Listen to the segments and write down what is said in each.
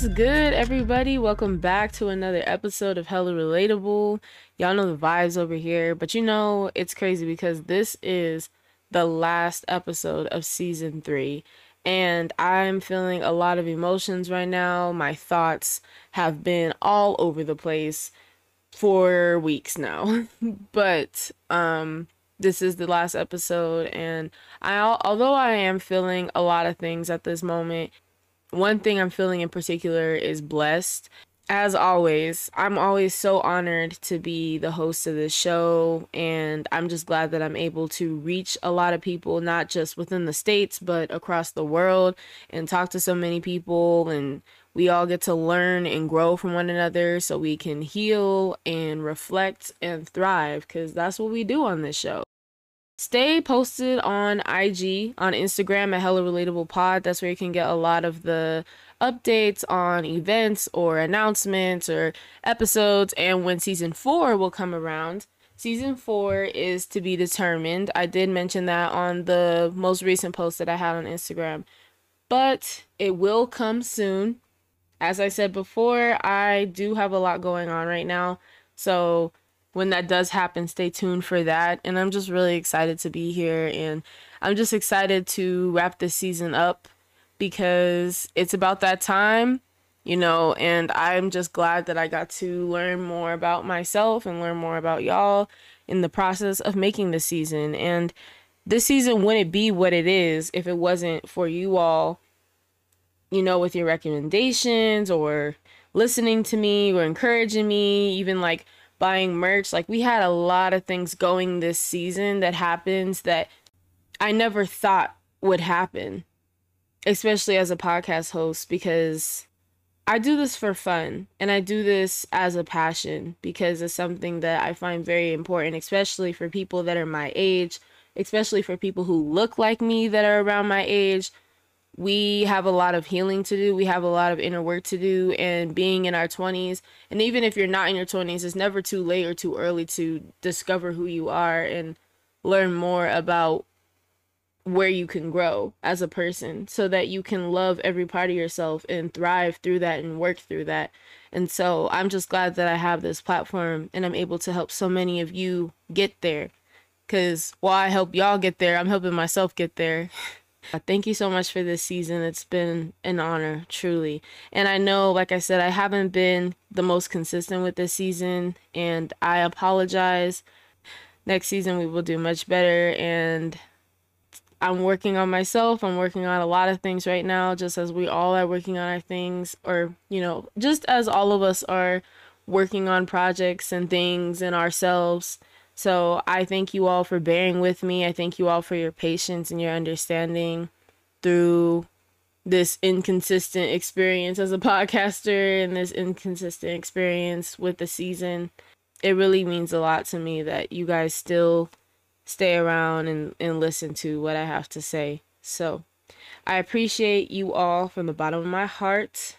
What's good, everybody? Welcome back to another episode of Hella Relatable. Y'all know the vibes over here, but you know, it's crazy because this is the last episode of season three, and I'm feeling a lot of emotions right now. My thoughts have been all over the place for weeks now, but um, this is the last episode, and I although I am feeling a lot of things at this moment one thing I'm feeling in particular is blessed. As always, I'm always so honored to be the host of this show, and I'm just glad that I'm able to reach a lot of people, not just within the States, but across the world, and talk to so many people. And we all get to learn and grow from one another so we can heal and reflect and thrive, because that's what we do on this show. Stay posted on IG, on Instagram at Hella Relatable Pod. That's where you can get a lot of the updates on events or announcements or episodes and when season four will come around. Season four is to be determined. I did mention that on the most recent post that I had on Instagram, but it will come soon. As I said before, I do have a lot going on right now. So when that does happen, stay tuned for that. And I'm just really excited to be here. And I'm just excited to wrap this season up because it's about that time, you know. And I'm just glad that I got to learn more about myself and learn more about y'all in the process of making the season. And this season wouldn't be what it is if it wasn't for you all, you know, with your recommendations or listening to me or encouraging me, even like buying merch. Like we had a lot of things going this season that happens that I never thought would happen, especially as a podcast host because I do this for fun and I do this as a passion because it's something that I find very important, especially for people that are my age, especially for people who look like me that are around my age we have a lot of healing to do. We have a lot of inner work to do. And being in our 20s, and even if you're not in your 20s, it's never too late or too early to discover who you are and learn more about where you can grow as a person so that you can love every part of yourself and thrive through that and work through that. And so I'm just glad that I have this platform and I'm able to help so many of you get there. Because while I help y'all get there, I'm helping myself get there. Uh, thank you so much for this season. It's been an honor, truly. And I know, like I said, I haven't been the most consistent with this season, and I apologize. Next season, we will do much better. And I'm working on myself. I'm working on a lot of things right now, just as we all are working on our things, or, you know, just as all of us are working on projects and things and ourselves so I thank you all for bearing with me. I thank you all for your patience and your understanding through this inconsistent experience as a podcaster and this inconsistent experience with the season. It really means a lot to me that you guys still stay around and, and listen to what I have to say. So I appreciate you all from the bottom of my heart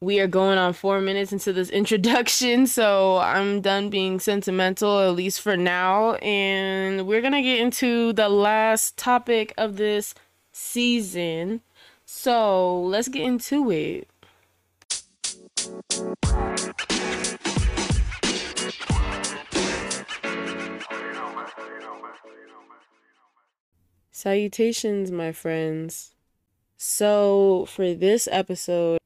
we are going on four minutes into this introduction, so I'm done being sentimental, at least for now. And we're gonna get into the last topic of this season. So let's get into it. Salutations, my friends. So, for this episode,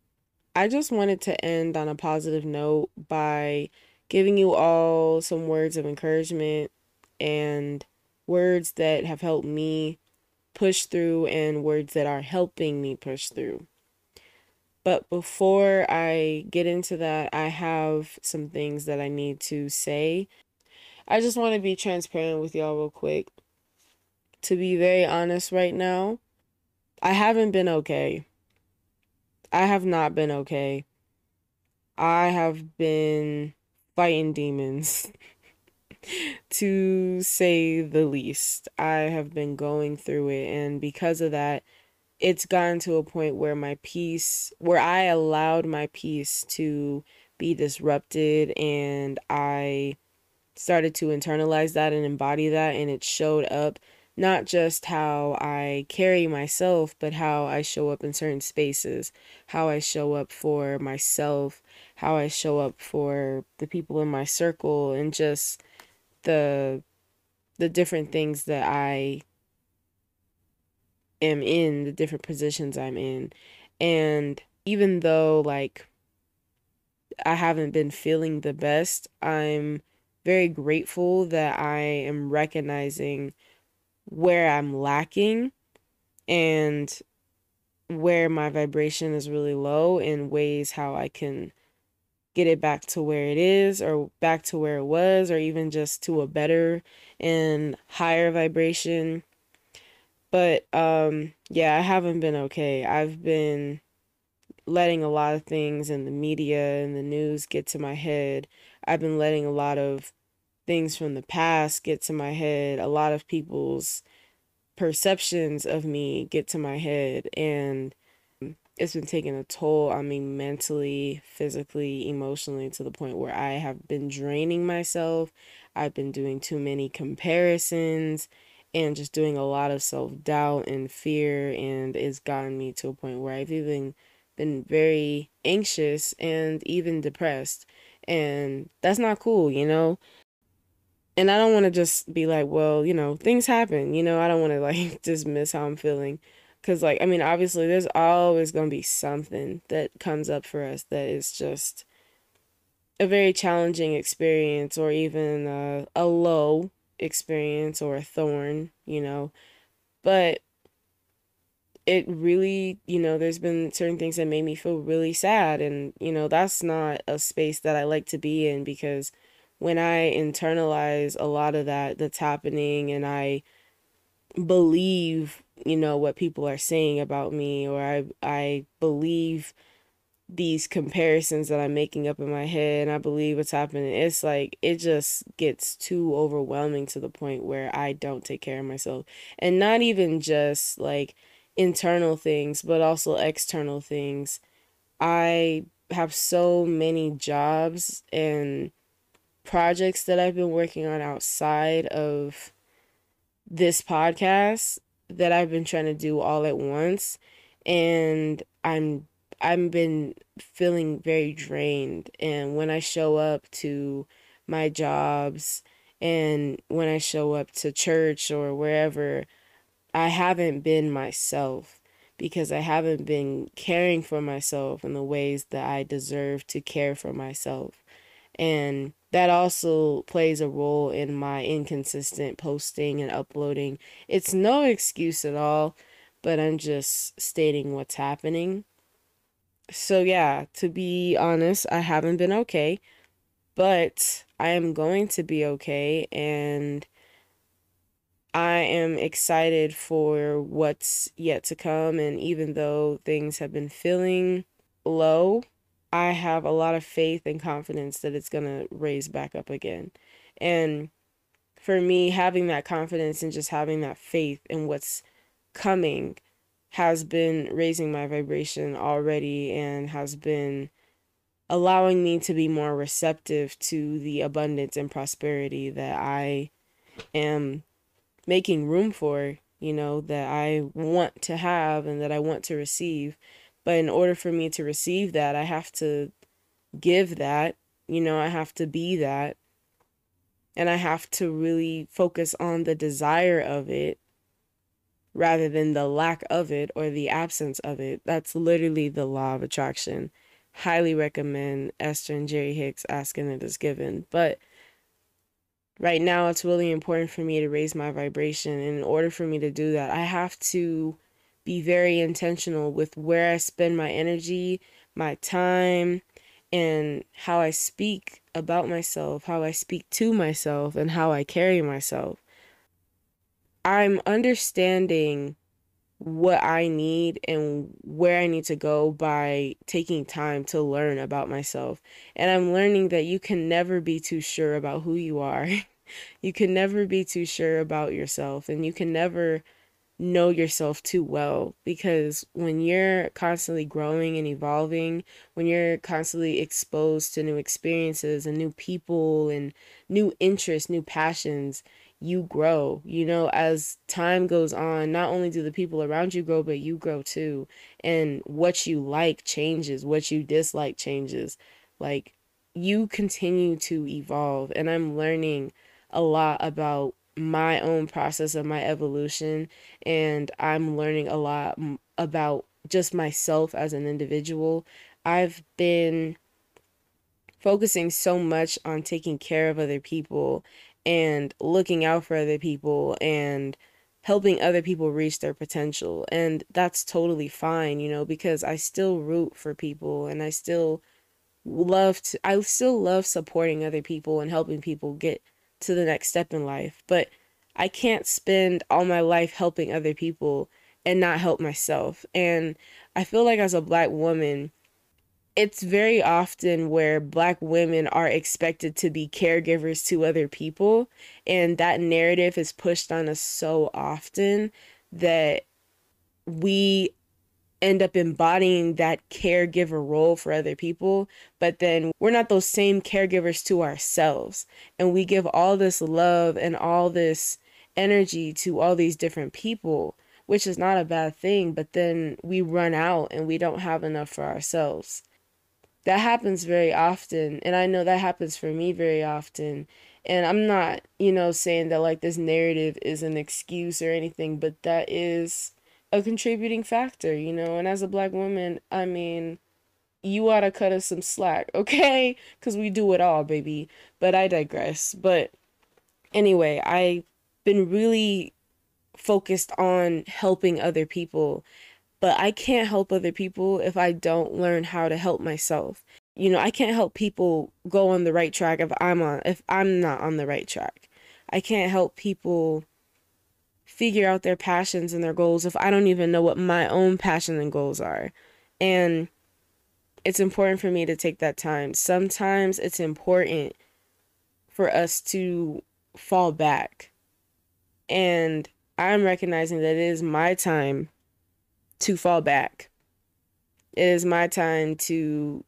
I just wanted to end on a positive note by giving you all some words of encouragement and words that have helped me push through and words that are helping me push through. But before I get into that, I have some things that I need to say. I just want to be transparent with y'all real quick. To be very honest right now, I haven't been okay. I have not been okay. I have been fighting demons, to say the least. I have been going through it, and because of that, it's gotten to a point where my peace, where I allowed my peace to be disrupted, and I started to internalize that and embody that, and it showed up not just how I carry myself, but how I show up in certain spaces, how I show up for myself, how I show up for the people in my circle, and just the the different things that I am in, the different positions I'm in. And even though like I haven't been feeling the best, I'm very grateful that I am recognizing where I'm lacking and where my vibration is really low in ways how I can get it back to where it is or back to where it was or even just to a better and higher vibration. But um yeah, I haven't been okay. I've been letting a lot of things in the media and the news get to my head. I've been letting a lot of things from the past get to my head. A lot of people's perceptions of me get to my head and it's been taking a toll on me mentally, physically, emotionally to the point where I have been draining myself. I've been doing too many comparisons and just doing a lot of self-doubt and fear and it's gotten me to a point where I've even been very anxious and even depressed. And that's not cool, you know? And I don't want to just be like, well, you know, things happen, you know? I don't want to like dismiss how I'm feeling. Because, like, I mean, obviously, there's always going to be something that comes up for us that is just a very challenging experience or even a, a low experience or a thorn, you know? But it really, you know, there's been certain things that made me feel really sad. And, you know, that's not a space that I like to be in because when I internalize a lot of that that's happening and I believe, you know, what people are saying about me or I I believe these comparisons that I'm making up in my head and I believe what's happening. It's like it just gets too overwhelming to the point where I don't take care of myself. And not even just like internal things, but also external things. I have so many jobs and projects that I've been working on outside of this podcast that I've been trying to do all at once and I'm I've been feeling very drained and when I show up to my jobs and when I show up to church or wherever I haven't been myself because I haven't been caring for myself in the ways that I deserve to care for myself. And that also plays a role in my inconsistent posting and uploading. It's no excuse at all, but I'm just stating what's happening. So, yeah, to be honest, I haven't been okay, but I am going to be okay. And I am excited for what's yet to come. And even though things have been feeling low, I have a lot of faith and confidence that it's going to raise back up again. And for me, having that confidence and just having that faith in what's coming has been raising my vibration already and has been allowing me to be more receptive to the abundance and prosperity that I am making room for, you know, that I want to have and that I want to receive. But in order for me to receive that, I have to give that, you know, I have to be that. And I have to really focus on the desire of it rather than the lack of it or the absence of it. That's literally the law of attraction. Highly recommend Esther and Jerry Hicks Ask and It Is Given. But right now it's really important for me to raise my vibration. And in order for me to do that, I have to be very intentional with where I spend my energy, my time, and how I speak about myself, how I speak to myself, and how I carry myself. I'm understanding what I need and where I need to go by taking time to learn about myself. And I'm learning that you can never be too sure about who you are. you can never be too sure about yourself and you can never know yourself too well because when you're constantly growing and evolving, when you're constantly exposed to new experiences and new people and new interests, new passions, you grow. You know, as time goes on, not only do the people around you grow, but you grow too. And what you like changes, what you dislike changes. Like, you continue to evolve. And I'm learning a lot about my own process of my evolution. And I'm learning a lot about just myself as an individual. I've been focusing so much on taking care of other people and looking out for other people and helping other people reach their potential. And that's totally fine, you know, because I still root for people and I still love to I still love supporting other people and helping people get to the next step in life. But I can't spend all my life helping other people and not help myself. And I feel like as a black woman, it's very often where black women are expected to be caregivers to other people and that narrative is pushed on us so often that we end up embodying that caregiver role for other people but then we're not those same caregivers to ourselves. And we give all this love and all this energy to all these different people which is not a bad thing but then we run out and we don't have enough for ourselves. That happens very often and i know that happens for me very often. And i'm not you know saying that like this narrative is an excuse or anything but that is a contributing factor you know? And as a black woman i mean you ought to cut us some slack okay? Because we do it all baby. But i digress. But anyway i've been really focused on helping other people. But I can't help other people if I don't learn how to help myself. You know, I can't help people go on the right track if I'm on if I'm not on the right track. I can't help people figure out their passions and their goals if I don't even know what my own passion and goals are. And it's important for me to take that time. Sometimes it's important for us to fall back. And I'm recognizing that it is my time to fall back. It is my time to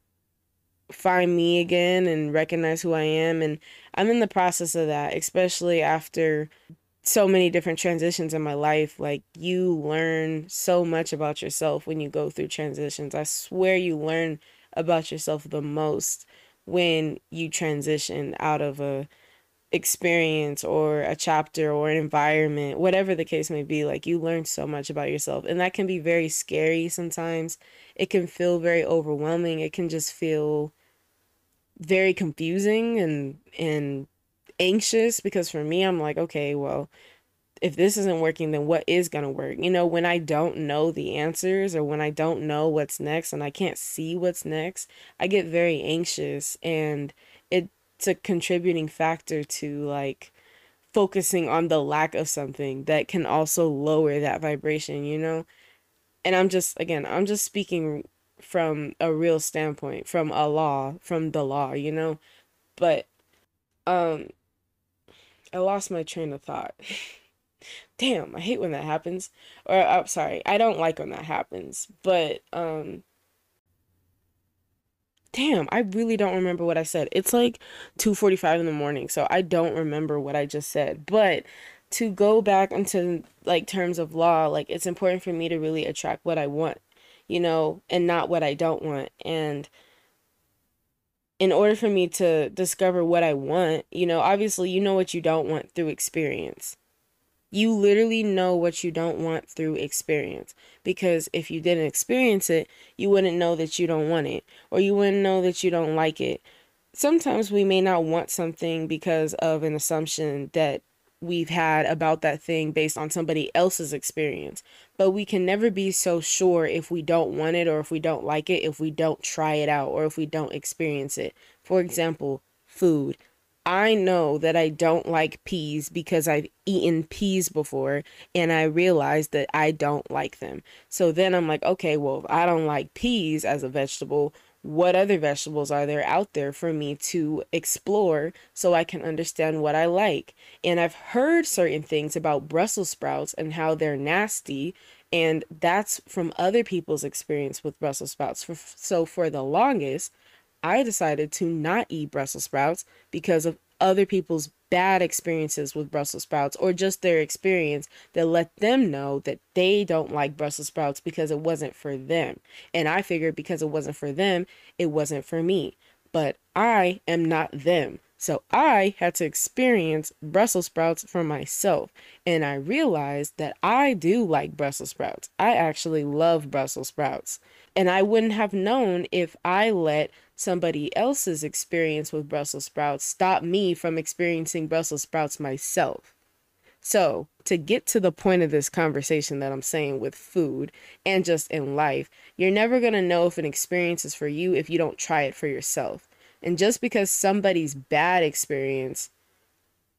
find me again and recognize who I am. And I'm in the process of that, especially after so many different transitions in my life. Like, you learn so much about yourself when you go through transitions. I swear you learn about yourself the most when you transition out of a experience or a chapter or an environment, whatever the case may be, like you learn so much about yourself. And that can be very scary sometimes. It can feel very overwhelming. It can just feel very confusing and and anxious because for me I'm like, okay, well, if this isn't working, then what is going to work? You know, when I don't know the answers or when I don't know what's next and I can't see what's next, I get very anxious and it's a contributing factor to like focusing on the lack of something that can also lower that vibration, you know? And I'm just again, I'm just speaking from a real standpoint, from a law, from the law, you know? But um I lost my train of thought. Damn, I hate when that happens. Or I'm sorry, I don't like when that happens. But um damn, I really don't remember what I said. It's like 2:45 in the morning, so I don't remember what I just said. But to go back into like terms of law, like it's important for me to really attract what I want, you know, and not what I don't want. And in order for me to discover what I want, you know, obviously you know what you don't want through experience. You literally know what you don't want through experience. Because if you didn't experience it, you wouldn't know that you don't want it, or you wouldn't know that you don't like it. Sometimes we may not want something because of an assumption that we've had about that thing based on somebody else's experience. But we can never be so sure if we don't want it or if we don't like it, if we don't try it out or if we don't experience it. For example, food. I know that I don't like peas because I've eaten peas before and I realized that I don't like them. So then I'm like, okay, well, if I don't like peas as a vegetable, what other vegetables are there out there for me to explore so I can understand what I like? And I've heard certain things about Brussels sprouts and how they're nasty. And that's from other people's experience with Brussels sprouts. So for the longest, I decided to not eat Brussels sprouts because of other people's bad experiences with Brussels sprouts or just their experience that let them know that they don't like Brussels sprouts because it wasn't for them. And I figured because it wasn't for them, it wasn't for me. But I am not them. So I had to experience Brussels sprouts for myself. And I realized that I do like Brussels sprouts. I actually love Brussels sprouts. And I wouldn't have known if I let somebody else's experience with Brussels sprouts stop me from experiencing Brussels sprouts myself. So, to get to the point of this conversation that I'm saying with food and just in life, you're never going to know if an experience is for you if you don't try it for yourself. And just because somebody's bad experience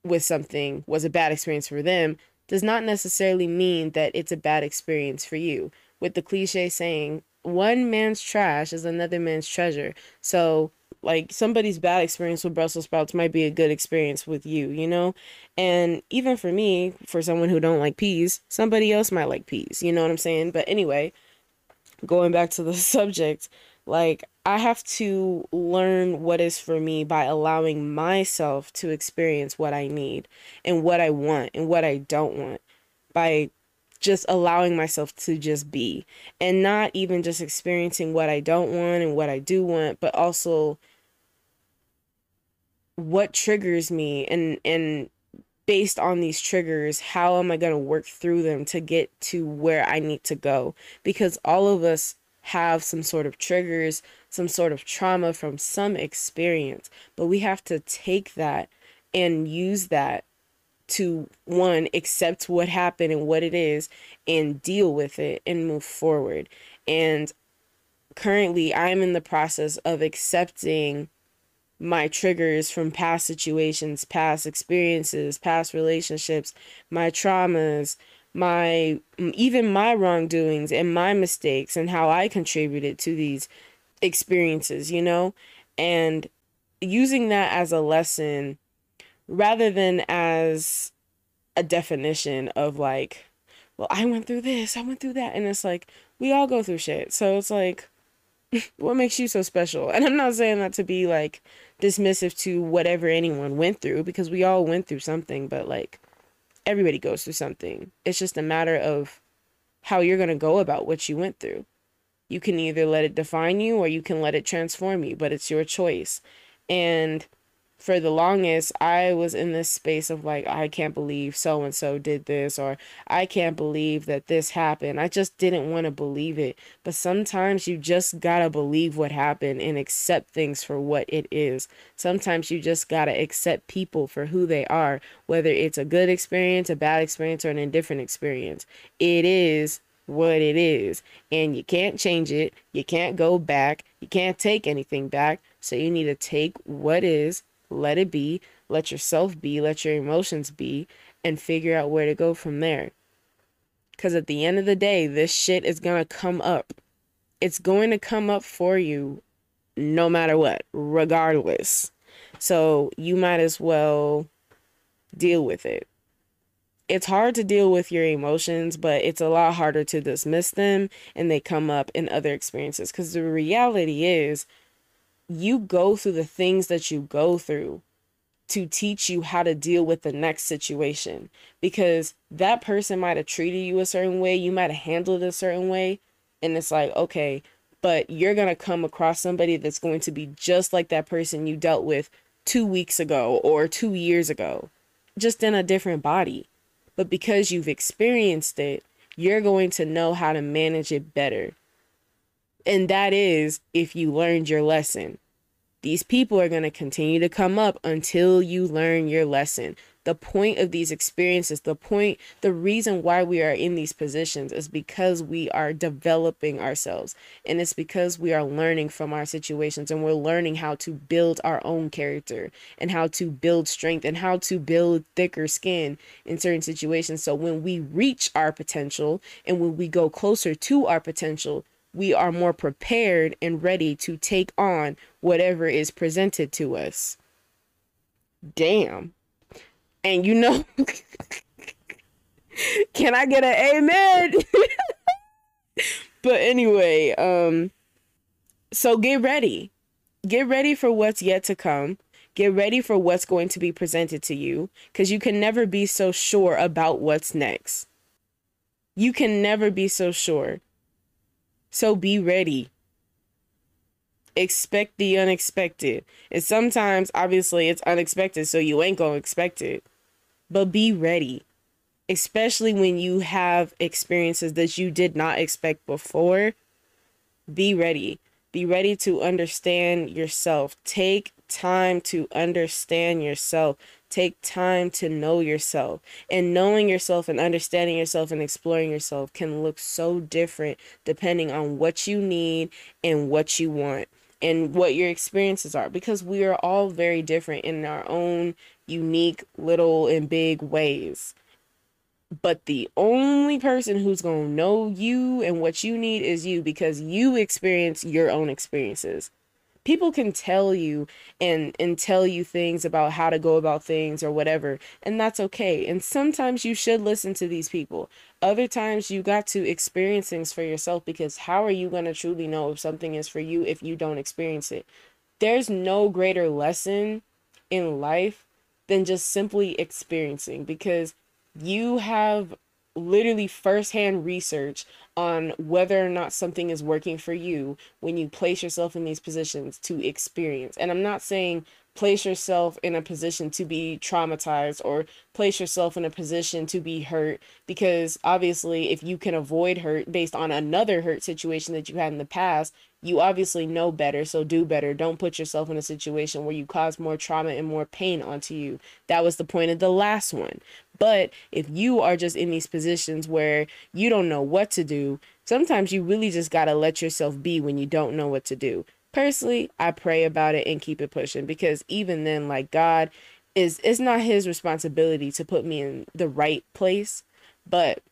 with something was a bad experience for them does not necessarily mean that it's a bad experience for you. With the cliche saying, one man's trash is another man's treasure. So, like somebody's bad experience with Brussels sprouts might be a good experience with you, you know? And even for me, for someone who don't like peas, somebody else might like peas, you know what I'm saying? But anyway, going back to the subject, like I have to learn what is for me by allowing myself to experience what I need and what I want and what I don't want by just allowing myself to just be and not even just experiencing what I don't want and what I do want, but also what triggers me and and based on these triggers, how am I going to work through them to get to where I need to go? Because all of us have some sort of triggers, some sort of trauma from some experience, but we have to take that and use that to one accept what happened and what it is and deal with it and move forward. And currently i'm in the process of accepting my triggers from past situations past experiences past relationships my traumas my even my wrongdoings and my mistakes and how i contributed to these experiences you know? And using that as a lesson rather than as a definition of like, well, I went through this, I went through that. And it's like, we all go through shit. So it's like, what makes you so special? And I'm not saying that to be like dismissive to whatever anyone went through because we all went through something, but like everybody goes through something. It's just a matter of how you're going to go about what you went through. You can either let it define you or you can let it transform you, but it's your choice. And for the longest, I was in this space of like, I can't believe so and so did this, or I can't believe that this happened. I just didn't want to believe it. But sometimes you just gotta believe what happened and accept things for what it is. Sometimes you just gotta accept people for who they are, whether it's a good experience, a bad experience, or an indifferent experience. It is what it is, and you can't change it. You can't go back. You can't take anything back. So you need to take what is let it be, let yourself be, let your emotions be, and figure out where to go from there. Because at the end of the day, this shit is going to come up. It's going to come up for you no matter what, regardless. So you might as well deal with it. It's hard to deal with your emotions, but it's a lot harder to dismiss them and they come up in other experiences. Because the reality is, you go through the things that you go through to teach you how to deal with the next situation because that person might have treated you a certain way, you might have handled it a certain way, and it's like, okay, but you're going to come across somebody that's going to be just like that person you dealt with 2 weeks ago or 2 years ago, just in a different body. But because you've experienced it, you're going to know how to manage it better and that is if you learned your lesson. These people are going to continue to come up until you learn your lesson. The point of these experiences, the point, the reason why we are in these positions is because we are developing ourselves. And it's because we are learning from our situations and we're learning how to build our own character and how to build strength and how to build thicker skin in certain situations. So when we reach our potential and when we go closer to our potential, we are more prepared and ready to take on whatever is presented to us. Damn. And you know, can I get an amen? but anyway, um, so get ready. Get ready for what's yet to come. Get ready for what's going to be presented to you because you can never be so sure about what's next. You can never be so sure. So be ready. Expect the unexpected. And sometimes, obviously, it's unexpected, so you ain't gonna expect it. But be ready especially when you have experiences that you did not expect before, be ready. Be ready to understand yourself. Take time to understand yourself. Take time to know yourself. And knowing yourself and understanding yourself and exploring yourself can look so different depending on what you need and what you want and what your experiences are because we are all very different in our own unique little and big ways. But the only person who's going to know you and what you need is you because you experience your own experiences. People can tell you and and tell you things about how to go about things or whatever, and that's okay. And sometimes you should listen to these people. Other times you got to experience things for yourself because how are you going to truly know if something is for you if you don't experience it? There's no greater lesson in life than just simply experiencing because you have literally firsthand research on whether or not something is working for you when you place yourself in these positions to experience. And I'm not saying place yourself in a position to be traumatized or place yourself in a position to be hurt because obviously if you can avoid hurt based on another hurt situation that you had in the past you obviously know better so do better. Don't put yourself in a situation where you cause more trauma and more pain onto you. That was the point of the last one. But if you are just in these positions where you don't know what to do sometimes you really just got to let yourself be when you don't know what to do personally, I pray about it and keep it pushing because even then, like God is it's not his responsibility to put me in the right place, but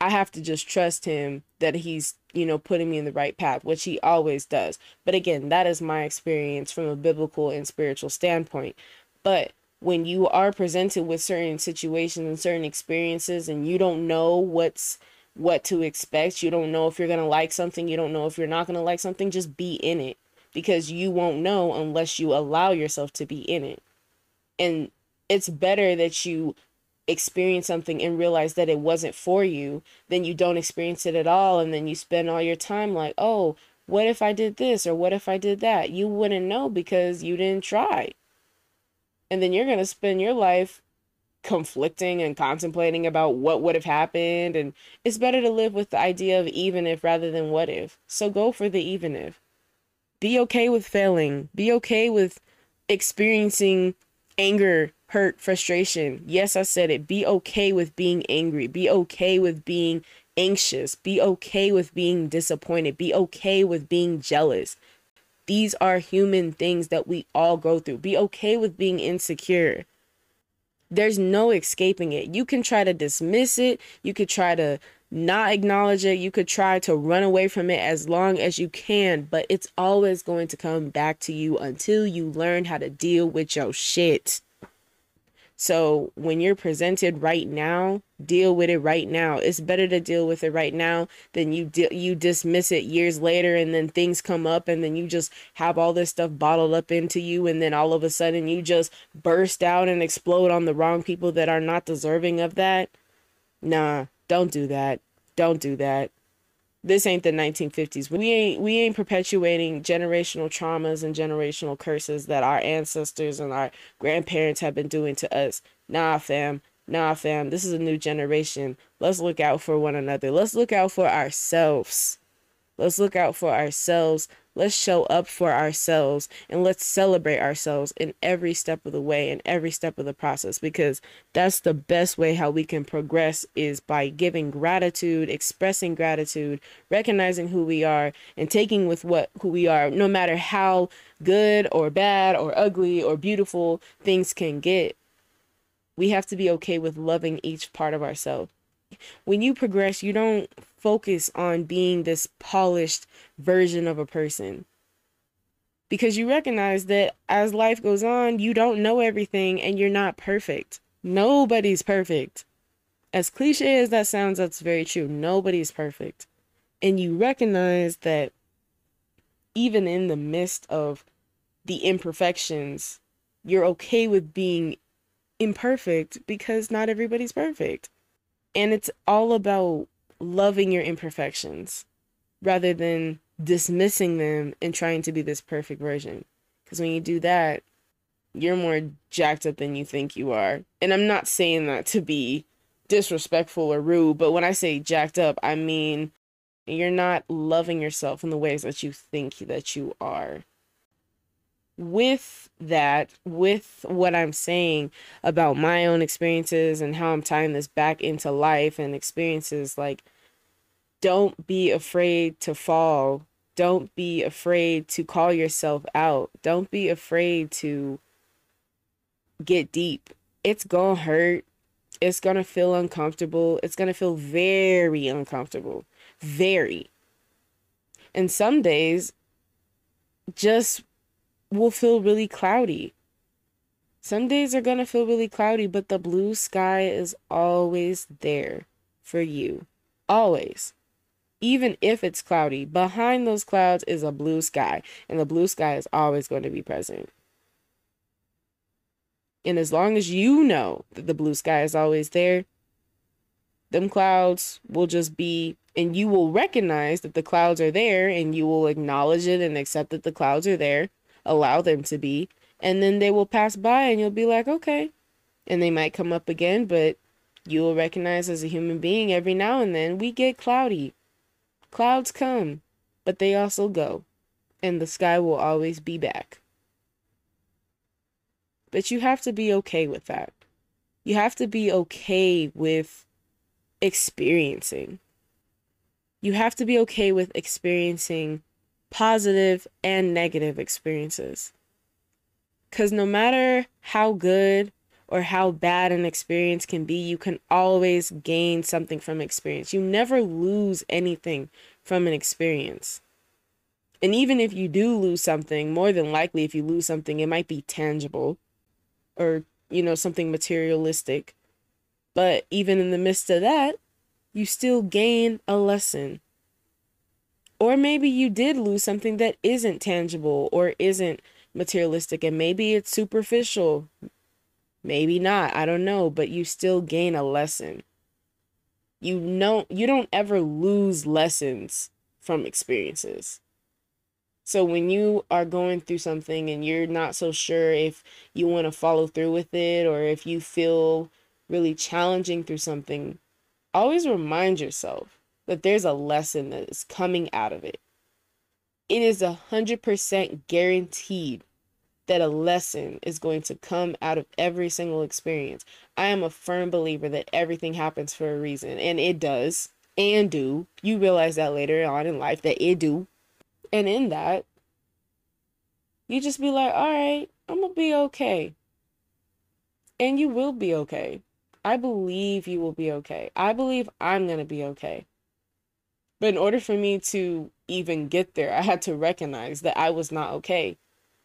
I have to just trust him that he's, you know, putting me in the right path, which he always does. But again, that is my experience from a biblical and spiritual standpoint. But when you are presented with certain situations and certain experiences and you don't know what's what to expect. You don't know if you're going to like something. You don't know if you're not going to like something. Just be in it because you won't know unless you allow yourself to be in it. And it's better that you experience something and realize that it wasn't for you than you don't experience it at all and then you spend all your time like, "Oh, what if I did this or what if I did that?" You wouldn't know because you didn't try. And then you're going to spend your life conflicting and contemplating about what would have happened and it's better to live with the idea of even if rather than what if. So go for the even if. Be okay with failing. Be okay with experiencing anger hurt frustration. Yes i said it. Be okay with being angry. Be okay with being anxious. Be okay with being disappointed. Be okay with being jealous. These are human things that we all go through. Be okay with being insecure there's no escaping it. You can try to dismiss it, you could try to not acknowledge it, you could try to run away from it as long as you can, but it's always going to come back to you until you learn how to deal with your shit. So when you're presented right now, deal with it right now. It's better to deal with it right now than you di- you dismiss it years later and then things come up and then you just have all this stuff bottled up into you and then all of a sudden you just burst out and explode on the wrong people that are not deserving of that. Nah, don't do that. Don't do that this ain't the 1950s. We ain't we ain't perpetuating generational traumas and generational curses that our ancestors and our grandparents have been doing to us. Nah, fam. Nah, fam. This is a new generation. Let's look out for one another. Let's look out for ourselves. Let's look out for ourselves. Let's show up for ourselves and let's celebrate ourselves in every step of the way and every step of the process because that's the best way how we can progress is by giving gratitude, expressing gratitude, recognizing who we are and taking with what who we are no matter how good or bad or ugly or beautiful things can get. We have to be okay with loving each part of ourselves when you progress, you don't focus on being this polished version of a person. Because you recognize that as life goes on, you don't know everything and you're not perfect. Nobody's perfect. As cliche as that sounds, that's very true. Nobody's perfect. And you recognize that even in the midst of the imperfections. You're okay with being imperfect because not everybody's perfect. And it's all about loving your imperfections rather than dismissing them and trying to be this perfect version. Because when you do that, you're more jacked up than you think you are. And I'm not saying that to be disrespectful or rude, but when I say jacked up, I mean you're not loving yourself in the ways that you think that you are. With that, with what I'm saying about my own experiences and how I'm tying this back into life and experiences, like, don't be afraid to fall. Don't be afraid to call yourself out. Don't be afraid to get deep. It's gonna hurt. It's gonna feel uncomfortable. It's gonna feel very uncomfortable. Very. And some days just will feel really cloudy. Some days are gonna feel really cloudy, but the blue sky is always there for you. Always. Even if it's cloudy, behind those clouds is a blue sky, and the blue sky is always going to be present. And as long as you know that the blue sky is always there, them clouds will just be, and you will recognize that the clouds are there and you will acknowledge it and accept that the clouds are there, allow them to be, and then they will pass by and you'll be like, okay. And they might come up again, but you will recognize as a human being every now and then we get cloudy. Clouds come, but they also go, and the sky will always be back. But you have to be okay with that. You have to be okay with experiencing. You have to be okay with experiencing positive and negative experiences. Because no matter how good or how bad an experience can be, you can always gain something from experience. You never lose anything from an experience. And even if you do lose something, more than likely, if you lose something, it might be tangible or you know something materialistic but even in the midst of that you still gain a lesson or maybe you did lose something that isn't tangible or isn't materialistic and maybe it's superficial maybe not i don't know but you still gain a lesson you know you don't ever lose lessons from experiences so when you are going through something and you're not so sure if you want to follow through with it or if you feel really challenging through something, always remind yourself that there's a lesson that is coming out of it. It is a hundred percent guaranteed that a lesson is going to come out of every single experience. I am a firm believer that everything happens for a reason, and it does, and do. You realize that later on in life that it do. And in that, you just be like, all right, I'm to be okay. And you will be okay. I believe you will be okay. I believe I'm to be okay. But in order for me to even get there, I had to recognize that I was not okay.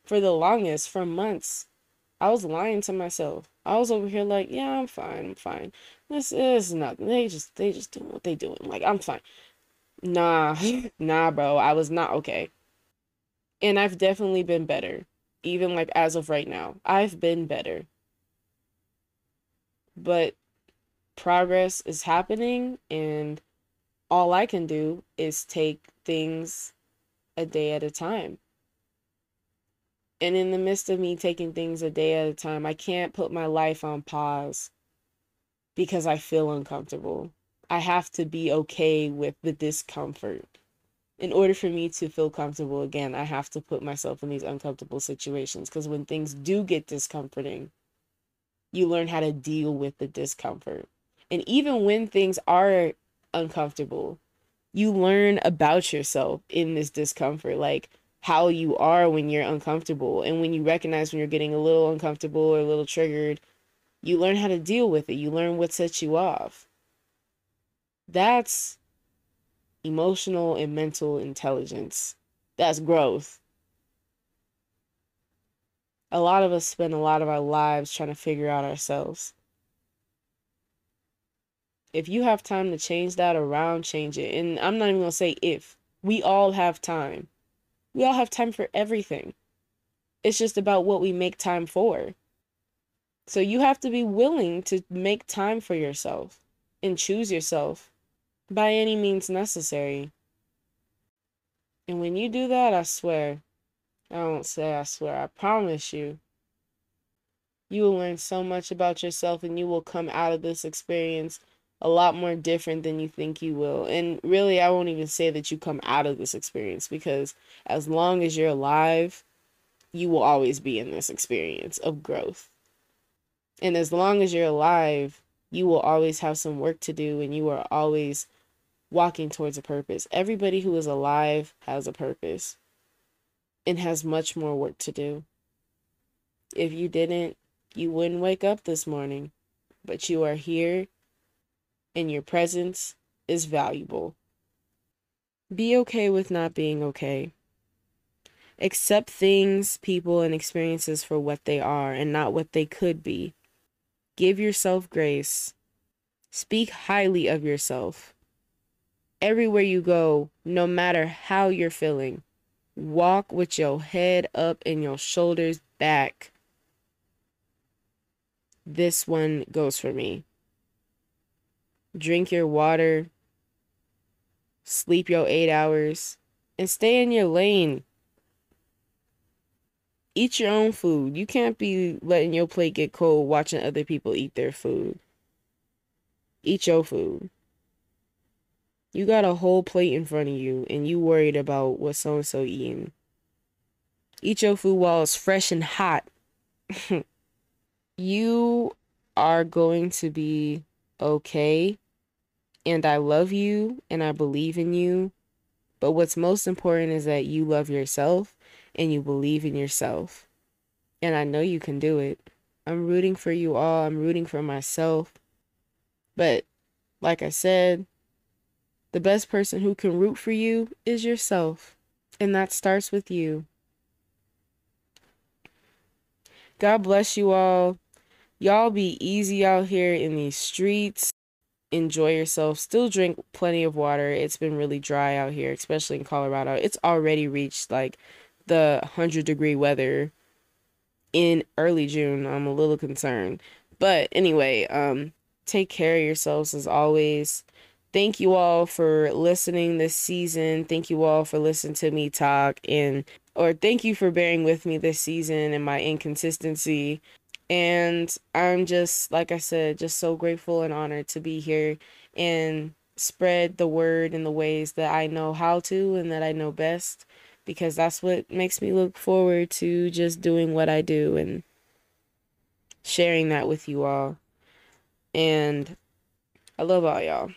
For the longest, for months, I was lying to myself. I was over here like, yeah, I'm fine, I'm fine. This is nothing. They just they just doing what they doing. Like, I'm fine. Nah, nah, bro. I was not okay. And I've definitely been better. Even like as of right now, I've been better. But progress is happening, and all I can do is take things a day at a time. And in the midst of me taking things a day at a time, I can't put my life on pause because I feel uncomfortable. I have to be okay with the discomfort. In order for me to feel comfortable again, I have to put myself in these uncomfortable situations because when things do get discomforting, you learn how to deal with the discomfort. And even when things are uncomfortable, you learn about yourself in this discomfort, like how you are when you're uncomfortable. And when you recognize when you're getting a little uncomfortable or a little triggered, you learn how to deal with it. You learn what sets you off. That's emotional and mental intelligence. That's growth. A lot of us spend a lot of our lives trying to figure out ourselves. If you have time to change that around, change it. And I'm not even going to say if. We all have time. We all have time for everything. It's just about what we make time for. So you have to be willing to make time for yourself and choose yourself by any means necessary. And when you do that, I swear, I won't say I swear, I promise you, you will learn so much about yourself and you will come out of this experience a lot more different than you think you will. And really, I won't even say that you come out of this experience because as long as you're alive, you will always be in this experience of growth. And as long as you're alive, you will always have some work to do and you are always walking towards a purpose. Everybody who is alive has a purpose and has much more work to do. If you didn't, you wouldn't wake up this morning, but you are here and your presence is valuable. Be okay with not being okay. Accept things, people, and experiences for what they are and not what they could be. Give yourself grace. Speak highly of yourself. Everywhere you go, no matter how you're feeling, walk with your head up and your shoulders back. This one goes for me. Drink your water, sleep your eight hours, and stay in your lane. Eat your own food. You can't be letting your plate get cold watching other people eat their food. Eat your food. You got a whole plate in front of you and you worried about what so and so eating. Eat your food while it's fresh and hot. you are going to be okay. And I love you and I believe in you. But what's most important is that you love yourself and you believe in yourself. And I know you can do it. I'm rooting for you all. I'm rooting for myself. But like I said, the best person who can root for you is yourself. And that starts with you. God bless you all. Y'all be easy out here in these streets. Enjoy yourself. Still drink plenty of water. It's been really dry out here, especially in Colorado. It's already reached like the 100 degree weather in early June. I'm a little concerned. But anyway, um take care of yourselves as always. Thank you all for listening this season. Thank you all for listening to me talk and or thank you for bearing with me this season and my inconsistency. And I'm just like I said, just so grateful and honored to be here and spread the word in the ways that I know how to and that I know best because that's what makes me look forward to just doing what I do and sharing that with you all. And I love all y'all.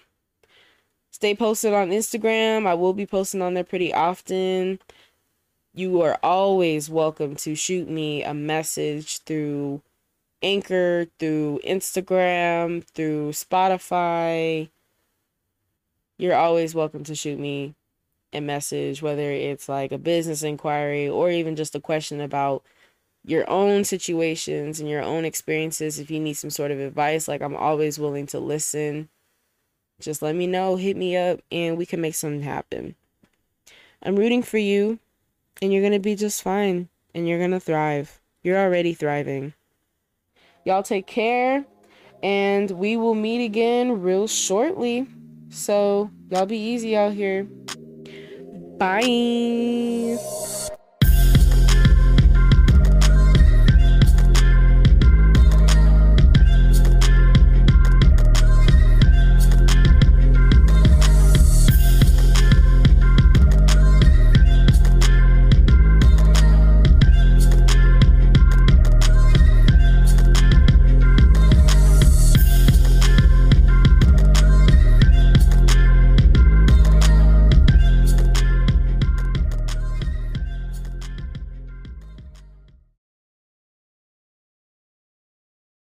Stay posted on Instagram. I will be posting on there pretty often. You are always welcome to shoot me a message through Anchor, through Instagram, through Spotify. You're always welcome to shoot me a message, whether it's like a business inquiry or even just a question about your own situations and your own experiences. If you need some sort of advice, like I'm always willing to listen just let me know, hit me up, and we can make something happen. I'm rooting for you, and you're going to be just fine, and you're going to thrive. You're already thriving. Y'all take care, and we will meet again real shortly. So, y'all be easy out here. Bye.